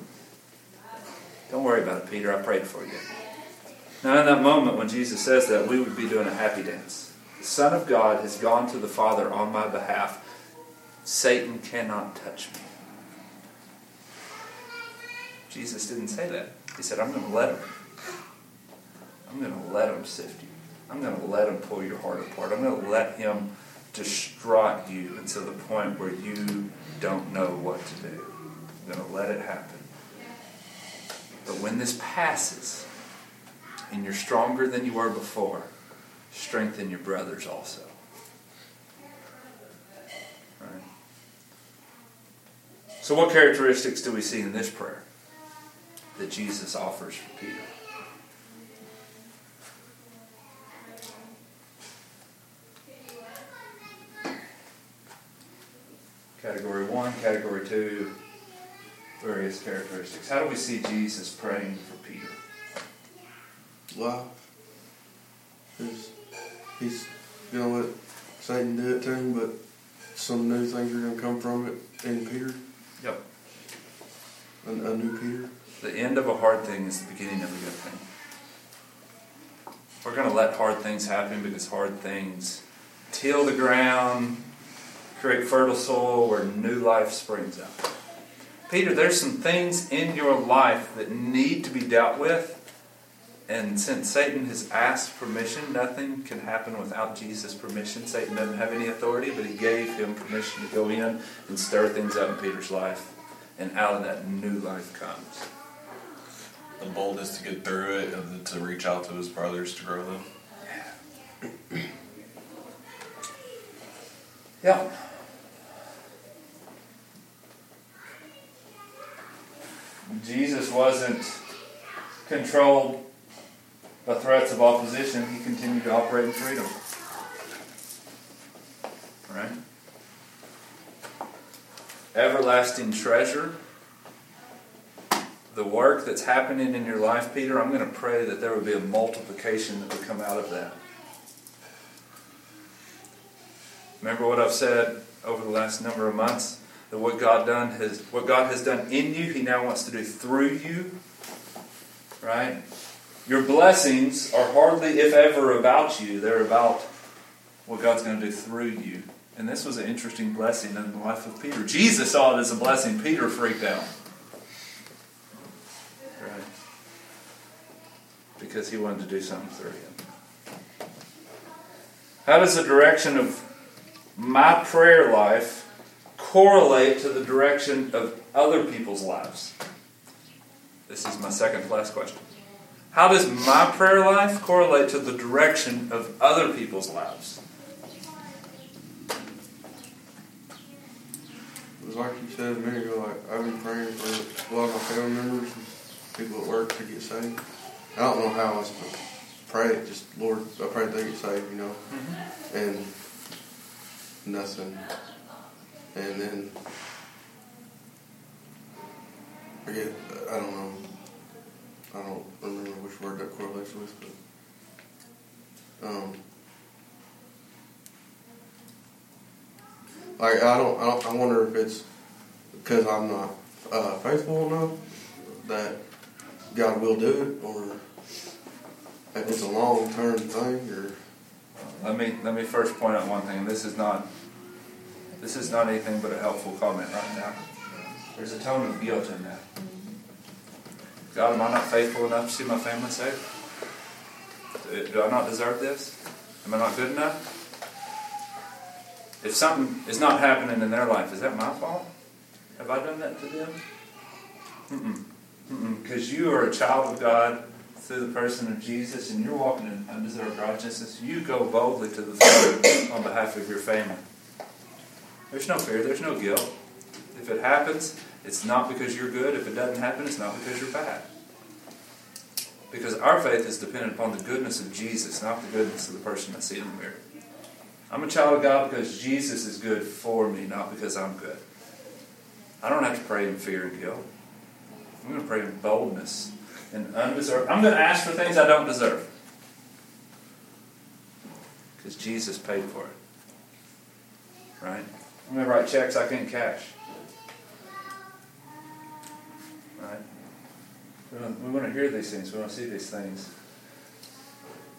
Don't worry about it, Peter. I prayed for you. Now, in that moment when Jesus says that, we would be doing a happy dance. The Son of God has gone to the Father on my behalf. Satan cannot touch me. Jesus didn't say that. He said, I'm going to let him. I'm going to let him sift you. I'm going to let him pull your heart apart. I'm going to let him distraught you until the point where you don't know what to do. I'm going to let it happen. But when this passes and you're stronger than you were before, strengthen your brothers also. Right? So, what characteristics do we see in this prayer that Jesus offers for Peter? Category one, category two, various characteristics. How do we see Jesus praying for Peter? Well, He's, he's going to let Satan do it to him, but some new things are going to come from it in Peter, Yep. a, a new Peter. The end of a hard thing is the beginning of a good thing. We're going to let hard things happen because hard things till the ground, create fertile soil where new life springs up. Peter, there's some things in your life that need to be dealt with. And since Satan has asked permission, nothing can happen without Jesus' permission. Satan doesn't have any authority, but he gave him permission to go in and stir things up in Peter's life. And out of that, new life comes. The boldness to get through it and to reach out to his brothers to grow them. Yeah. Jesus wasn't controlled by threats of opposition. He continued to operate in freedom. Right? Everlasting treasure. The work that's happening in your life, Peter, I'm going to pray that there would be a multiplication that would come out of that. Remember what I've said over the last number of months? That what God done has what God has done in you, He now wants to do through you. Right? Your blessings are hardly, if ever, about you. They're about what God's going to do through you. And this was an interesting blessing in the life of Peter. Jesus saw it as a blessing. Peter freaked out. Right? Because he wanted to do something through him. How does the direction of my prayer life correlate to the direction of other people's lives? This is my second last question. How does my prayer life correlate to the direction of other people's lives? It was like you said a minute ago, like I've been praying for a lot of my family members and people at work to get saved. I don't know how else to pray it, just Lord, I pray that they get saved, you know. Mm-hmm. And nothing. And then I get I don't know. I don't remember which word that correlates with, but um Like I don't, I don't. I wonder if it's because I'm not uh, faithful enough that God will do it, or if it's a long term thing, or Let me let me first point out one thing. This is not this is not anything but a helpful comment right now. There's a tone of guilt in that. God, am I not faithful enough to see my family saved? Do- I not deserve this? Am I not good enough? If something is not happening in their life, is that my fault? Have I done that to them? Mm-mm. Because you are a child of God through the person of Jesus and you're walking in undeserved righteousness, you go boldly to the Father on behalf of your family. There's no fear, there's no guilt. If it happens, it's not because you're good. If it doesn't happen, it's not because you're bad. Because our faith is dependent upon the goodness of Jesus, not the goodness of the person I see in the mirror. I'm a child of God because Jesus is good for me, not because I'm good. I don't have to pray in fear and guilt. I'm going to pray in boldness and undeserved. I'm going to ask for things I don't deserve. Because Jesus paid for it. Right? I'm going to write checks I can't cash. Right? We want, we want to hear these things. We want to see these things.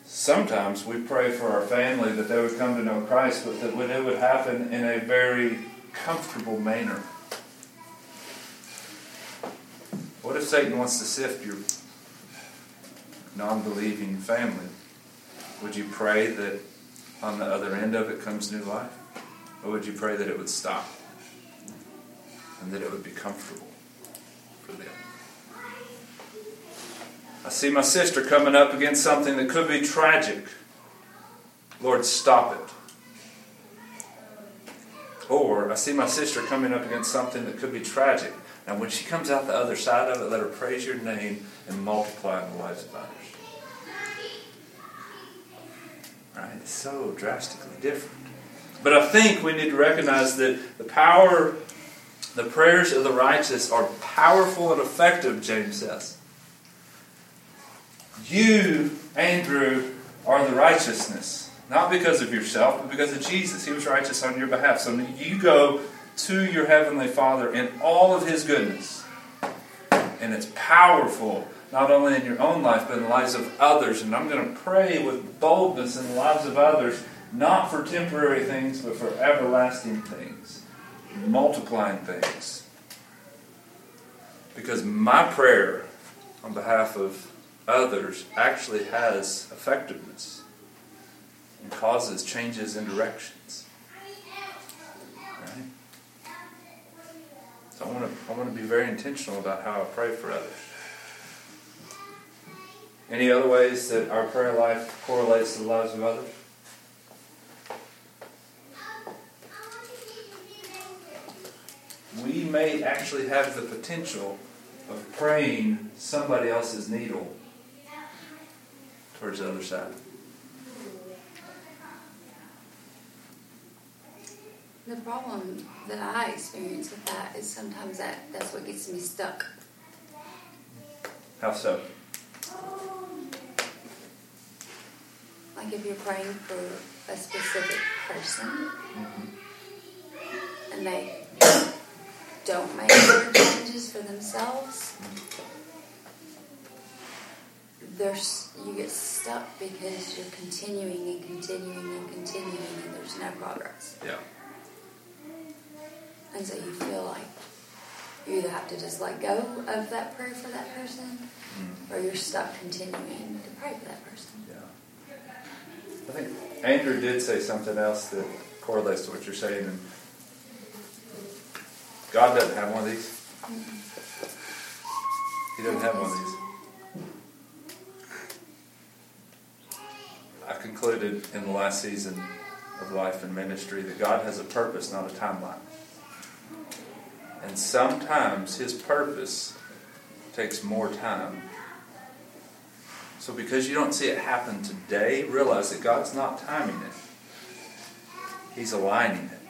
Sometimes we pray for our family that they would come to know Christ, but that it would happen in a very comfortable manner. What if Satan wants to sift your non believing family? Would you pray that on the other end of it comes new life? Or would you pray that it would stop and that it would be comfortable for them? I see my sister coming up against something that could be tragic. Lord, stop it. Or I see my sister coming up against something that could be tragic. Now, when she comes out the other side of it, let her praise your name and multiply in the lives of others. Right? It's so drastically different. But I think we need to recognize that the power, the prayers of the righteous are powerful and effective, James says. You, Andrew, are the righteousness. Not because of yourself, but because of Jesus. He was righteous on your behalf. So you go to your Heavenly Father in all of His goodness. And it's powerful, not only in your own life, but in the lives of others. And I'm going to pray with boldness in the lives of others, not for temporary things, but for everlasting things, multiplying things. Because my prayer on behalf of others actually has effectiveness and causes changes in directions. Right? So I want to I want to be very intentional about how I pray for others. Any other ways that our prayer life correlates to the lives of others? We may actually have the potential of praying somebody else's needle towards the other side. The problem that I experience with that is sometimes that that's what gets me stuck. How so? Like if you're praying for a specific person mm-hmm. and they don't make changes for themselves, there's you get stuck because you're continuing and continuing and continuing and there's no progress. Yeah. And so you feel like you either have to just let go of that prayer for that person mm-hmm. or you're stuck continuing to pray for that person. Yeah. I think Andrew did say something else that correlates to what you're saying, and God doesn't have one of these. He doesn't have one of these. I concluded in the last season of life and ministry that God has a purpose, not a timeline. And sometimes His purpose takes more time so because you don't see it happen today, realize that God's not timing it. He's aligning it.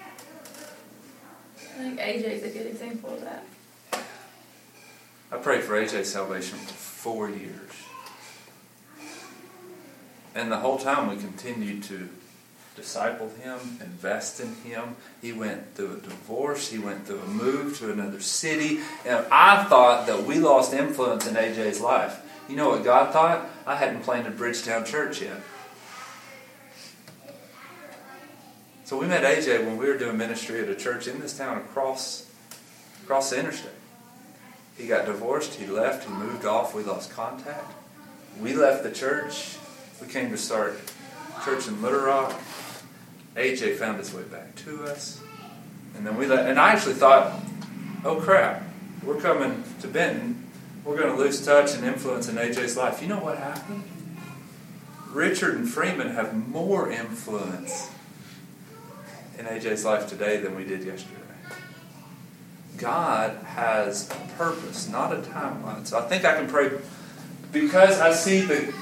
I think AJ's a good example of that. I prayed for AJ's salvation for four years. And the whole time we continued to discipled him, invest in him. He went through a divorce. He went through a move to another city. And I thought that we lost influence in AJ's life. You know what God thought? I hadn't planted Bridgetown Church yet. So we met AJ when we were doing ministry at a church in this town across across the interstate. He got divorced, he left, he moved off, we lost contact. We left the church. We came to start church in Little Rock. AJ found his way back to us. And then we let and I actually thought, oh crap, we're coming to Benton. We're going to lose touch and influence in AJ's life. You know what happened? Richard and Freeman have more influence in AJ's life today than we did yesterday. God has a purpose, not a timeline. So I think I can pray because I see the,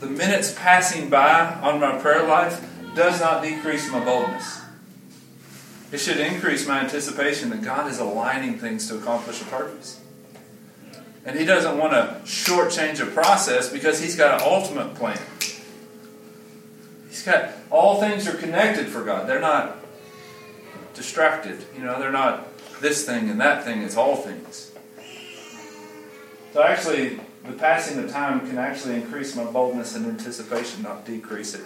the minutes passing by on my prayer life does not decrease my boldness. It should increase my anticipation that God is aligning things to accomplish a purpose. And He doesn't want to shortchange a process because He's got an ultimate plan. He's got all things are connected for God. They're not distracted. You know, they're not this thing and that thing. It's all things. So actually, the passing of time can actually increase my boldness and anticipation, not decrease it,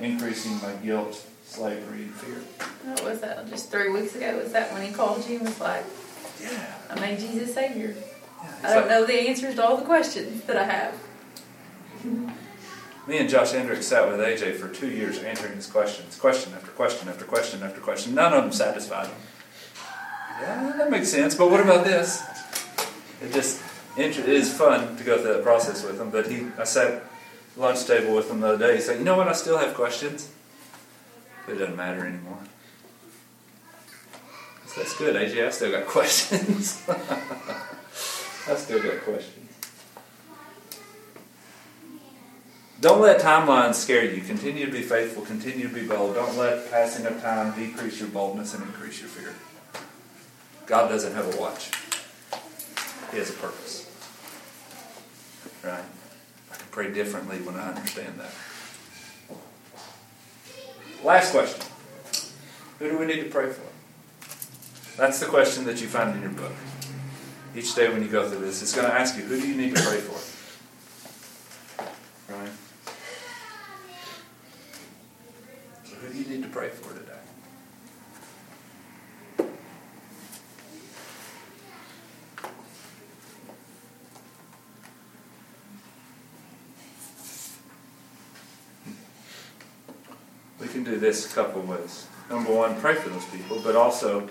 increasing my guilt, slavery, and fear. What was that? Just three weeks ago? Was that when he called you and was like, Yeah. I made Jesus Savior? yeah. I don't like- know the answers to all the questions that I have. Me and Josh Hendricks sat with AJ for two years answering his questions, question after question after question after question. None of them satisfied him. Yeah, that makes sense. But what about this? It just it is fun to go through that process with him. But he, I sat lunch table with him the other day. He said, "You know what? I still have questions, but it doesn't matter anymore." That's good, AJ. I still got questions. I still got questions. Don't let timelines scare you. Continue to be faithful. Continue to be bold. Don't let passing of time decrease your boldness and increase your fear. God doesn't have a watch. He has a purpose. Right? Pray differently when I understand that. Last question. Who do we need to pray for? That's the question that you find in your book. Each day when you go through this, it's going to ask you, who do you need to pray for? Right? So who do you need to pray for today? We can this a couple ways. Number one, pray for those people, but also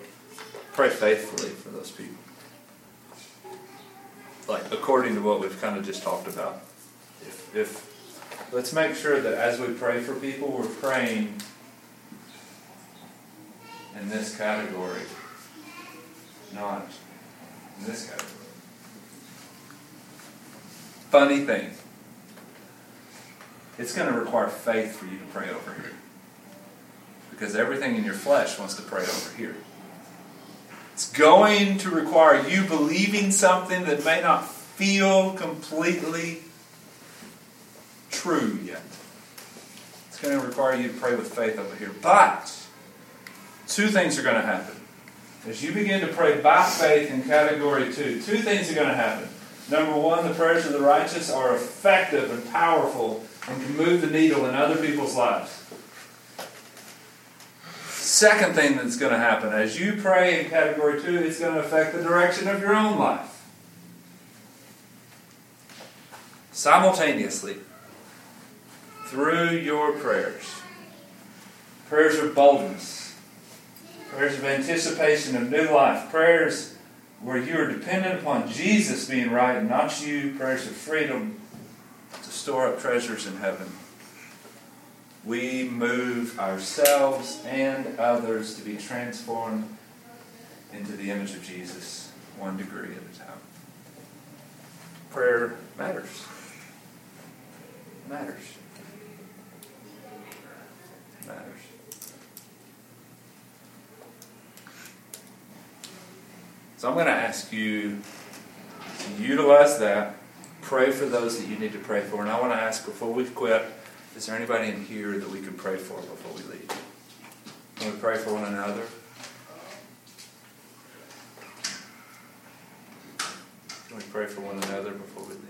pray faithfully for those people. Like according to what we've kind of just talked about. If, if let's make sure that as we pray for people, we're praying in this category, not in this category. Funny thing. It's going to require faith for you to pray over here. Because everything in your flesh wants to pray over here. It's going to require you believing something that may not feel completely true yet. It's going to require you to pray with faith over here. But two things are going to happen. As you begin to pray by faith in category two, two things are going to happen. Number one, the prayers of the righteous are effective and powerful and can move the needle in other people's lives. Second thing that's going to happen, as you pray in category two, it's going to affect the direction of your own life. Simultaneously, through your prayers, prayers of boldness, prayers of anticipation of new life, prayers where you are dependent upon Jesus being right and not you, prayers of freedom to store up treasures in heaven. We move ourselves and others to be transformed into the image of Jesus, one degree at a time. Prayer matters. Matters. Matters. So I'm going to ask you to utilize that. Pray for those that you need to pray for. And I want to ask before we've quit Is there anybody in here that we could pray for before we leave? Can we pray for one another? Can we pray for one another before we leave?